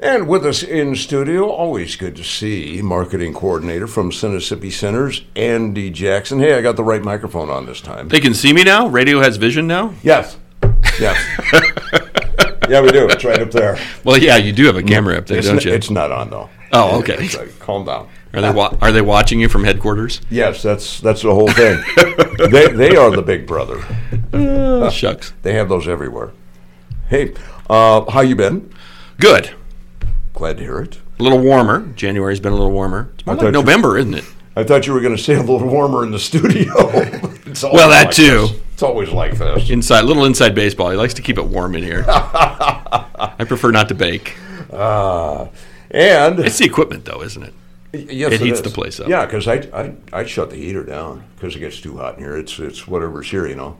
And with us in studio, always good to see, marketing coordinator from Sinnissippi Centers, Andy Jackson. Hey, I got the right microphone on this time. They can see me now? Radio has vision now? Yes. Yes. yeah, we do. It's right up there. Well, yeah, you do have a camera up there, It's, don't n- you? it's not on though. Oh, okay. It's calm down. Are they wa- are they watching you from headquarters? Yes, that's that's the whole thing. they they are the big brother. Oh, shucks. They have those everywhere. Hey, uh, how you been? Good. Glad to hear it. A little warmer. January's been a little warmer. It's more like thought you- November, isn't it? I thought you were going to say a little warmer in the studio. It's Well, that like too. this. It's always like this. Inside, little inside baseball. He likes to keep it warm in here. I prefer not to bake. Uh, and It's the equipment, though, isn't it? Yes, It heats is. the place up. Yeah, because I, I I shut the heater down because it gets too hot in here. It's it's whatever's here, you know.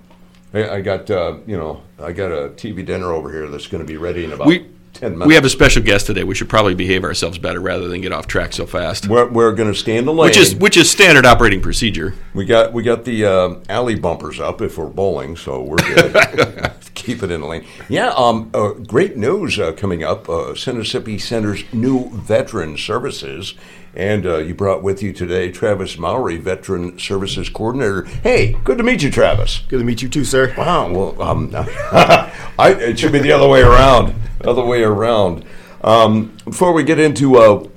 I, I got uh, you know I got a TV dinner over here that's going to be ready in about We ten minutes. we have a special guest today. We should probably behave ourselves better rather than get off track so fast. We're, we're going to stand the lane. Which is which is standard operating procedure. we got we got the uh, alley bumpers up if we're bowling, so we're good. To keep it in the lane. Yeah. Um. Uh, great news uh, coming up. Uh, Sinnissippi Center's new veteran services, and uh, you brought with you today Travis Mowry, veteran services coordinator. Hey, good to meet you, Travis. Good to meet you too, sir. Wow. Well, um, I, it should be the other way around. Other way around. Um, before we get into uh,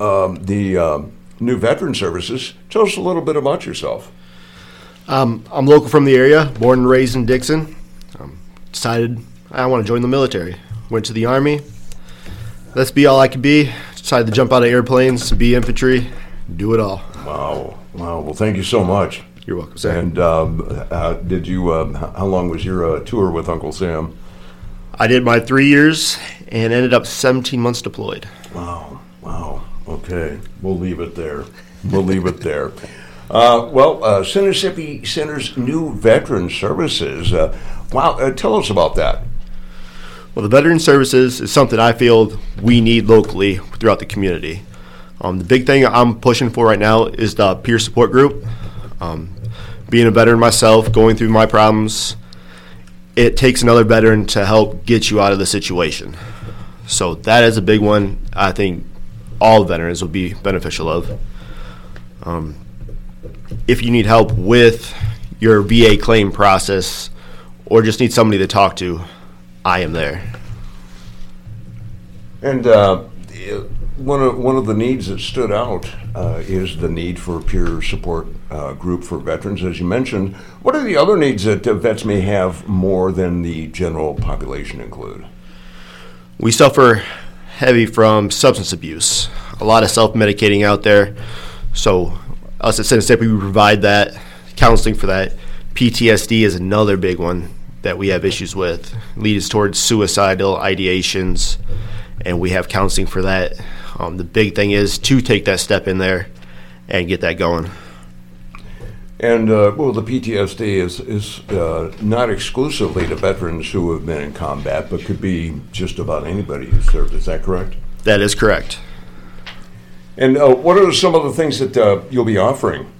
um, the um, new veteran services, tell us a little bit about yourself. Um, I'm local from the area, born and raised in Dixon. Um, decided I want to join the military. Went to the army. Let's be all I could be. Decided to jump out of airplanes, be infantry, do it all. Wow. Wow. Well, thank you so much. You're welcome, sir. And um, uh, did you? Um, h- how long was your uh, tour with Uncle Sam? I did my three years and ended up 17 months deployed. Wow. Wow. Okay. We'll leave it there. We'll leave it there. Uh, well, uh, Sinnissippi Center's new veteran services. Uh, wow. Uh, tell us about that. Well, the veteran services is something I feel we need locally throughout the community. Um, the big thing I'm pushing for right now is the peer support group. Um, being a veteran myself, going through my problems, it takes another veteran to help get you out of the situation. So that is a big one. I think all veterans will be beneficial of. Um, if you need help with your VA claim process, or just need somebody to talk to, I am there. And uh, one of one of the needs that stood out uh, is the need for a peer support uh, group for veterans, as you mentioned. What are the other needs that vets may have more than the general population include? We suffer heavy from substance abuse. A lot of self-medicating out there. So us at Sinnissippi, we provide that counseling for that. PTSD is another big one that we have issues with. Leads towards suicidal ideations, and we have counseling for that. Um, the big thing is to take that step in there and get that going. And uh, well, the PTSD is is uh, not exclusively to veterans who have been in combat, but could be just about anybody who served. Is that correct? That is correct. And uh, what are some of the things that uh, you'll be offering?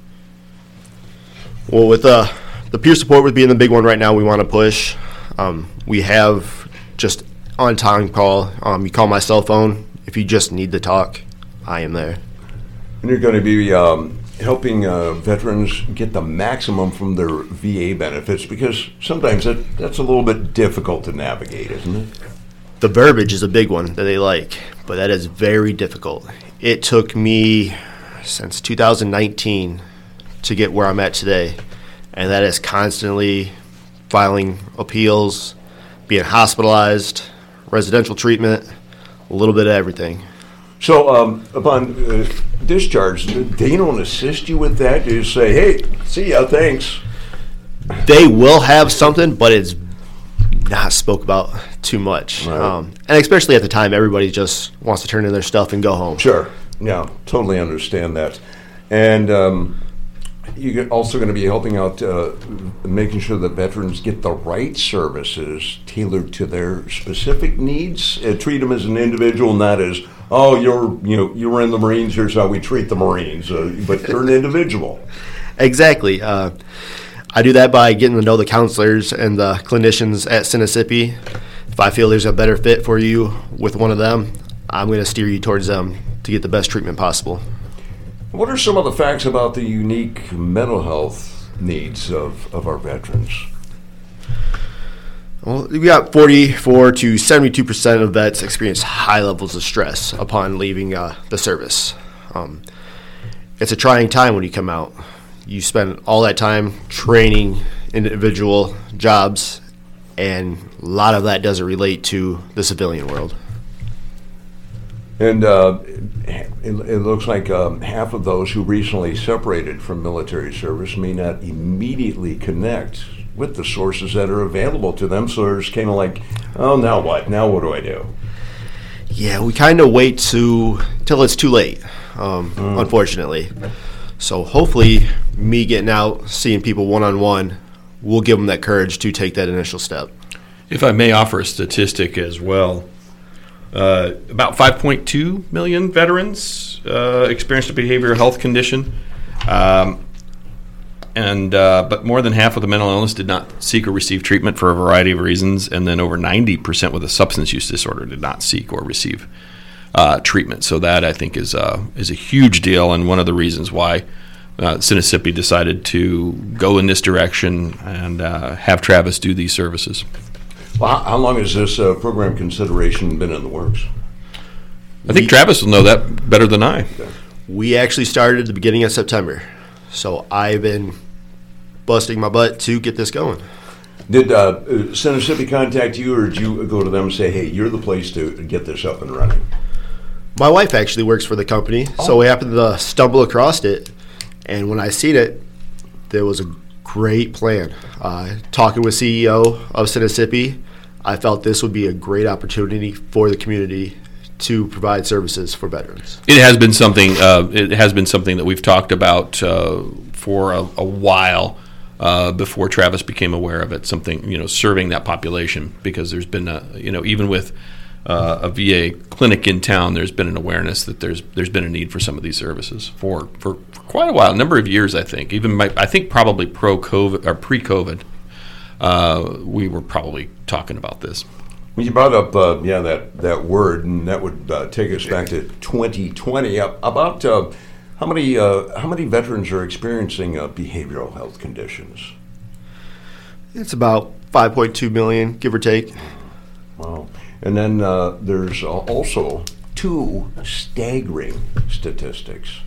Well, with uh, the peer support with being the big one right now, we want to push. Um, we have just on time call. Um, you call my cell phone if you just need to talk. I am there. And you're going to be um, helping uh, veterans get the maximum from their VA benefits because sometimes that, that's a little bit difficult to navigate, isn't it? the verbiage is a big one that they like, but that is very difficult. It took me since 2019 to get where I'm at today, and that is constantly filing appeals, being hospitalized, residential treatment, a little bit of everything. So, um, upon uh, discharge, they don't assist you with that. They just say, "Hey, see ya, thanks." They will have something, but it's not spoke about too much. Right. Um, and especially at the time, everybody just wants to turn in their stuff and go home. Sure. Yeah, totally understand that. And um, you're also going to be helping out, uh, making sure that veterans get the right services tailored to their specific needs. Uh, treat them as an individual, not as oh, you're you know you were in the Marines. Here's how we treat the Marines. Uh, but you're an individual. Exactly. Uh, I do that by getting to know the counselors and the clinicians at Sinnissippi. If I feel there's a better fit for you with one of them, I'm going to steer you towards them to get the best treatment possible. What are some of the facts about the unique mental health needs of, of our veterans? Well, we got 44 to 72 percent of vets experience high levels of stress upon leaving uh, the service. Um, it's a trying time when you come out. You spend all that time training individual jobs, and a lot of that doesn't relate to the civilian world. And uh, it, it looks like um, half of those who recently separated from military service may not immediately connect with the sources that are available to them. So there's kind of like, oh, now what? Now what do I do? Yeah, we kind of wait to till it's too late, um, unfortunately. So hopefully, me getting out, seeing people one on one, will give them that courage to take that initial step. If I may offer a statistic as well, uh, about 5.2 million veterans uh, experienced a behavioral health condition, um, and uh, but more than half of the mental illness did not seek or receive treatment for a variety of reasons, and then over 90 percent with a substance use disorder did not seek or receive uh, treatment. So that I think is uh, is a huge deal, and one of the reasons why. Uh, decided to go in this direction and uh, have Travis do these services. Well, how, how long has this uh, program consideration been in the works? I think Travis will know that better than I. We actually started at the beginning of September, so I've been busting my butt to get this going. Did uh, uh, Sinnissippi contact you, or did you go to them and say, "Hey, you're the place to get this up and running"? My wife actually works for the company, so we happened to stumble across it. And when I seen it, there was a great plan. Uh, talking with CEO of Sinnissippi, I felt this would be a great opportunity for the community to provide services for veterans. It has been something. Uh, it has been something that we've talked about uh, for a, a while uh, before Travis became aware of it. Something you know, serving that population because there's been a you know even with uh, a VA clinic in town, there's been an awareness that there's there's been a need for some of these services for for, for quite a while, a number of years, I think. Even my, I think probably pro COVID or pre COVID, uh, we were probably talking about this. Well, You brought up, uh, yeah, that, that word, and that would uh, take us back to 2020. Uh, about uh, how many uh, how many veterans are experiencing uh, behavioral health conditions? It's about 5.2 million, give or take. Wow. And then uh, there's uh, also two staggering statistics.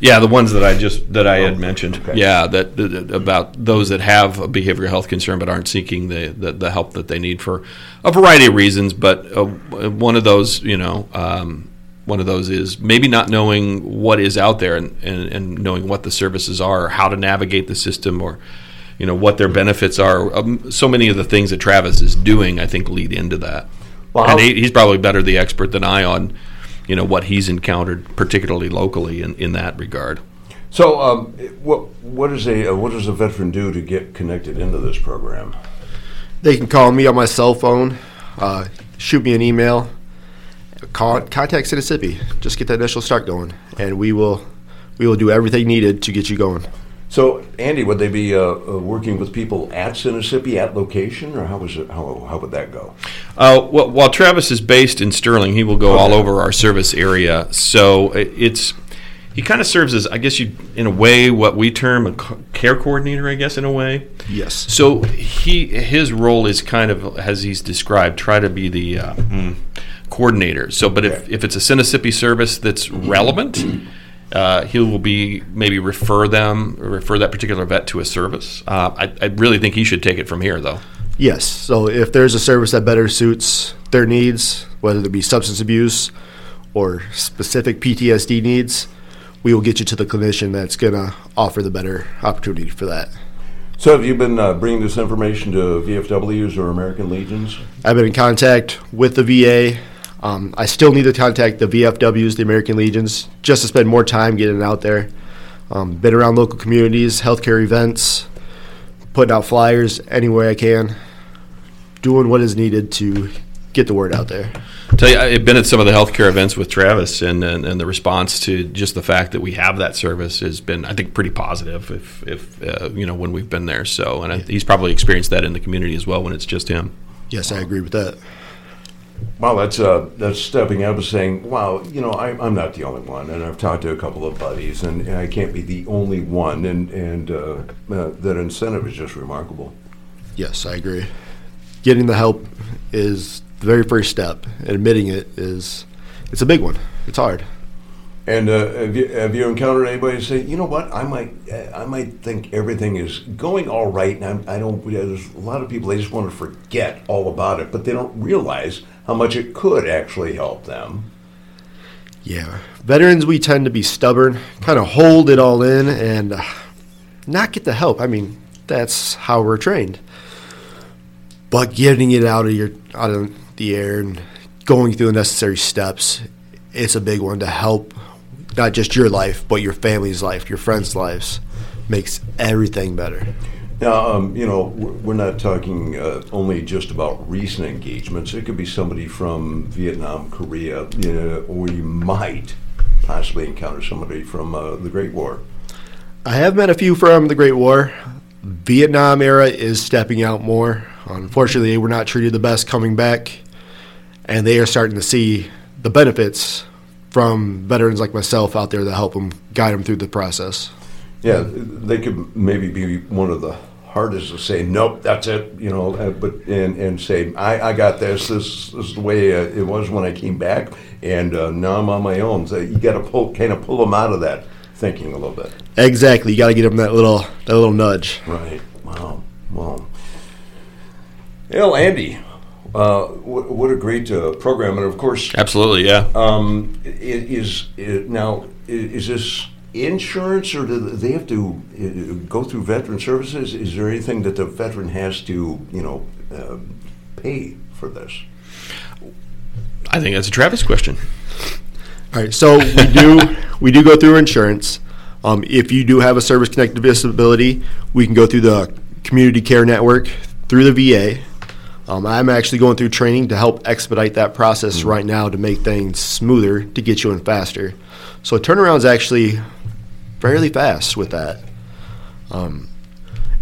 Yeah, the ones that I just that I had mentioned. okay. Yeah, that, that- about those that have a behavioral health concern but aren't seeking the, the, the help that they need for a variety of reasons. But uh, one of those, you know, um, one of those is maybe not knowing what is out there and, and, and knowing what the services are, or how to navigate the system, or you know what their benefits are. Um, so many of the things that Travis is doing, I think, lead into that. Well, and he, he's probably better the expert than I on, you know, what he's encountered, particularly locally in, in that regard. So, um, what what is a uh, what does a veteran do to get connected into this program? They can call me on my cell phone, uh, shoot me an email, call, contact Sinnissippi. Just get that initial start going, and we will we will do everything needed to get you going. So, Andy, would they be uh, uh, working with people at Sinnissippi at location, or how was it? How, how would that go? Uh, well, while Travis is based in Sterling, he will go all over our service area. So it's he kind of serves as, I guess you, in a way, what we term a care coordinator. I guess in a way. Yes. So he his role is kind of as he's described, try to be the uh, mm, coordinator. So, but if, if it's a Sinnissippi service that's relevant, uh, he will be maybe refer them refer that particular vet to a service. Uh, I, I really think he should take it from here, though. Yes. So if there's a service that better suits their needs, whether it be substance abuse or specific PTSD needs, we will get you to the clinician that's going to offer the better opportunity for that. So have you been uh, bringing this information to VFWs or American Legions? I've been in contact with the VA. Um, I still need to contact the VFWs, the American Legions, just to spend more time getting out there. Um, been around local communities, healthcare events, putting out flyers any way I can, doing what is needed to get the word out there. Tell you, I've been at some of the healthcare events with Travis, and, and, and the response to just the fact that we have that service has been, I think, pretty positive. If, if uh, you know, when we've been there, so and I, he's probably experienced that in the community as well when it's just him. Yes, I agree with that. Well, that's uh, that's stepping up and saying, "Wow, you know, I, I'm not the only one." And I've talked to a couple of buddies, and, and I can't be the only one. And and uh, uh, that incentive is just remarkable. Yes, I agree. Getting the help is the very first step, and admitting it is it's a big one. It's hard. And uh, have, you, have you encountered anybody say, you know what, I might I might think everything is going all right, and I'm, I don't. There's a lot of people they just want to forget all about it, but they don't realize how much it could actually help them. Yeah, veterans we tend to be stubborn, kind of hold it all in, and uh, not get the help. I mean, that's how we're trained. But getting it out of your out of the air and going through the necessary steps, it's a big one to help not just your life, but your family's life, your friends' lives, makes everything better. Now, um, you know, we're not talking uh, only just about recent engagements. It could be somebody from Vietnam, Korea, you know, or you might possibly encounter somebody from uh, the Great War. I have met a few from the Great War. Vietnam era is stepping out more. Unfortunately, they were not treated the best coming back, and they are starting to see the benefits from veterans like myself out there that help them guide them through the process. Yeah, they could maybe be one of the hardest to say, nope, that's it, you know, uh, but and, and say, I, I got this. This, this is the way uh, it was when I came back, and uh, now I'm on my own. So you got to pull, kind of pull them out of that thinking a little bit. Exactly, you got to give them that little that little nudge. Right. Wow. Wow. Well, Andy, uh, what, what a great uh, program, and of course, Absolutely, yeah. um, i- is, is now i- is this insurance, or do they have to uh, go through veteran services? Is there anything that the veteran has to, you know, uh, pay for this? I think that's a Travis question. All right, so we do we do go through insurance. Um, if you do have a service connected disability, we can go through the community care network through the VA. Um, I'm actually going through training to help expedite that process right now to make things smoother to get you in faster. So turnaround is actually fairly fast with that. Um,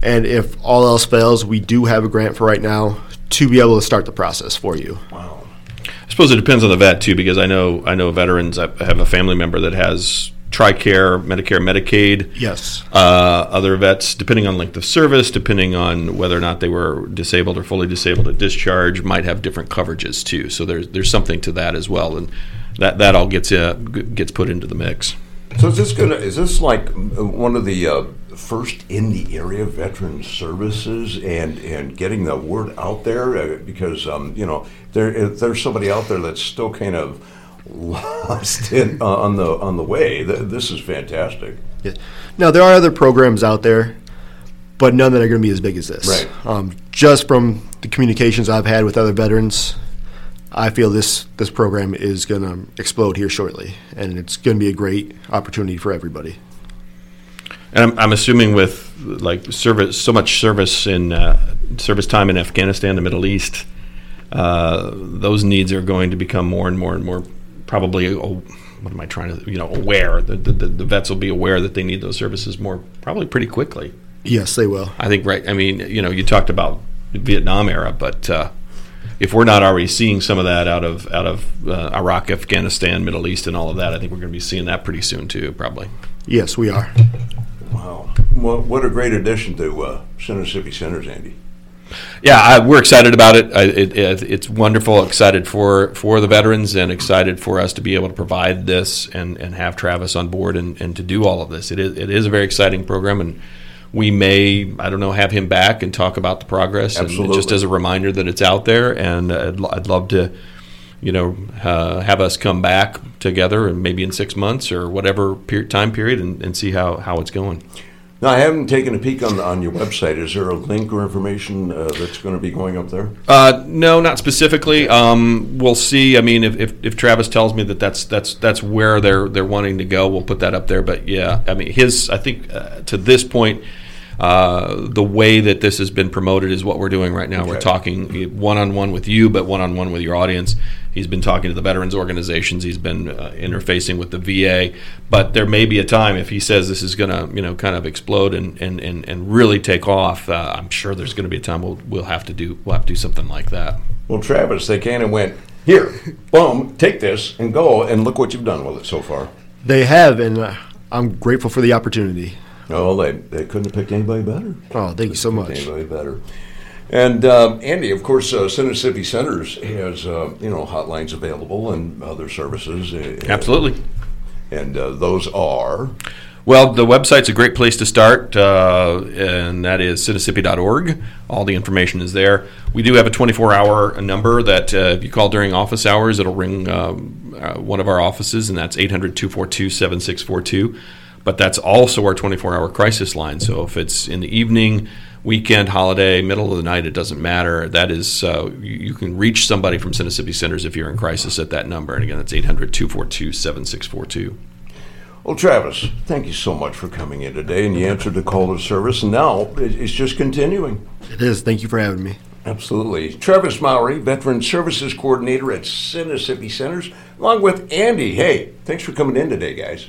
and if all else fails, we do have a grant for right now to be able to start the process for you. Wow. I suppose it depends on the vet too, because I know I know veterans. I have a family member that has TRICARE, Medicare, Medicaid. Yes. Uh, other vets, depending on length of service, depending on whether or not they were disabled or fully disabled at discharge, might have different coverages too. So there's there's something to that as well, and that that all gets uh, gets put into the mix. So is this gonna? Is this like uh, one of the uh, first in the area veteran services and and getting the word out there? Uh, because um, you know there there's somebody out there that's still kind of lost in, uh, on the on the way. Th- this is fantastic. Yeah. Now there are other programs out there, but none that are going to be as big as this. Right. Um, just from the communications I've had with other veterans, I feel this this program is going to explode here shortly, and it's going to be a great opportunity for everybody. And I'm, I'm assuming with like service, so much service in uh, service time in Afghanistan, the Middle East, uh, those needs are going to become more and more and more probably. Oh, what am I trying to? You know, aware. The, the, the vets will be aware that they need those services more, probably pretty quickly. Yes, they will. I think right. I mean, you know, you talked about Vietnam era, but uh, if if we're not already seeing some of that out of out of uh, Iraq, Afghanistan, Middle East, and all of that, I think we're going to be seeing that pretty soon too, probably. Yes, we are. Wow. Well, what a great addition to uh, Center City Centers, Andy. Yeah, I, we're excited about it. I, it, it. It's wonderful. Excited for, for the veterans and excited for us to be able to provide this and, and have Travis on board and, and to do all of this. It is, it is a very exciting program, and we may, I don't know, have him back and talk about the progress. Absolutely. And just as a reminder that it's out there, and I'd, I'd love to, you know, uh, have us come back together and maybe in six months or whatever per- time period and, and see how, how it's going. Now, I haven't taken a peek on on your website. Is there a link or information uh, that's going to be going up there? Uh, no, not specifically. Um, we'll see. I mean, if, if, if Travis tells me that that's that's that's where they're they're wanting to go, we'll put that up there. But yeah, I mean, his I think uh, to this point, uh, the way that this has been promoted is what we're doing right now. We're talking one on one with you, but one on one with your audience. He's been talking to the veterans organizations. He's been uh, interfacing with the VA. But there may be a time if he says this is going to, you know, kind of explode and, and, and, and really take off. Uh, I'm sure there's going to be a time we'll, we'll have to do we'll have to do something like that. Well, Travis, they kind and went here, boom, take this and go, and look what you've done with it so far. They have, and uh, I'm grateful for the opportunity. Oh, they they couldn't have picked anybody better. Oh, thank you so much. Anybody better. And um, Andy, of course, uh, Sinnissippi Centers has uh, you know hotlines available and other services. uh, Absolutely. And uh, those are Well, the website's a great place to start, uh, and that is Sinnissippi.org. All the information is there. We do have a 24 hour number that uh, if you call during office hours, it'll ring um, uh, one of our offices, and that's 800 242 7642. But that's also our 24 hour crisis line. So if it's in the evening, weekend, holiday, middle of the night, it doesn't matter. That is, uh, you, you can reach somebody from Sinnissippi Centers if you're in crisis at that number. And again, that's 800 242 7642. well, Travis. Thank you so much for coming in today, and you answered the call to service. And now it's just continuing. It is. Thank you for having me. Absolutely. Travis Mowry, Veteran Services Coordinator at Sinnissippi Centers, along with Andy. Hey, thanks for coming in today, guys.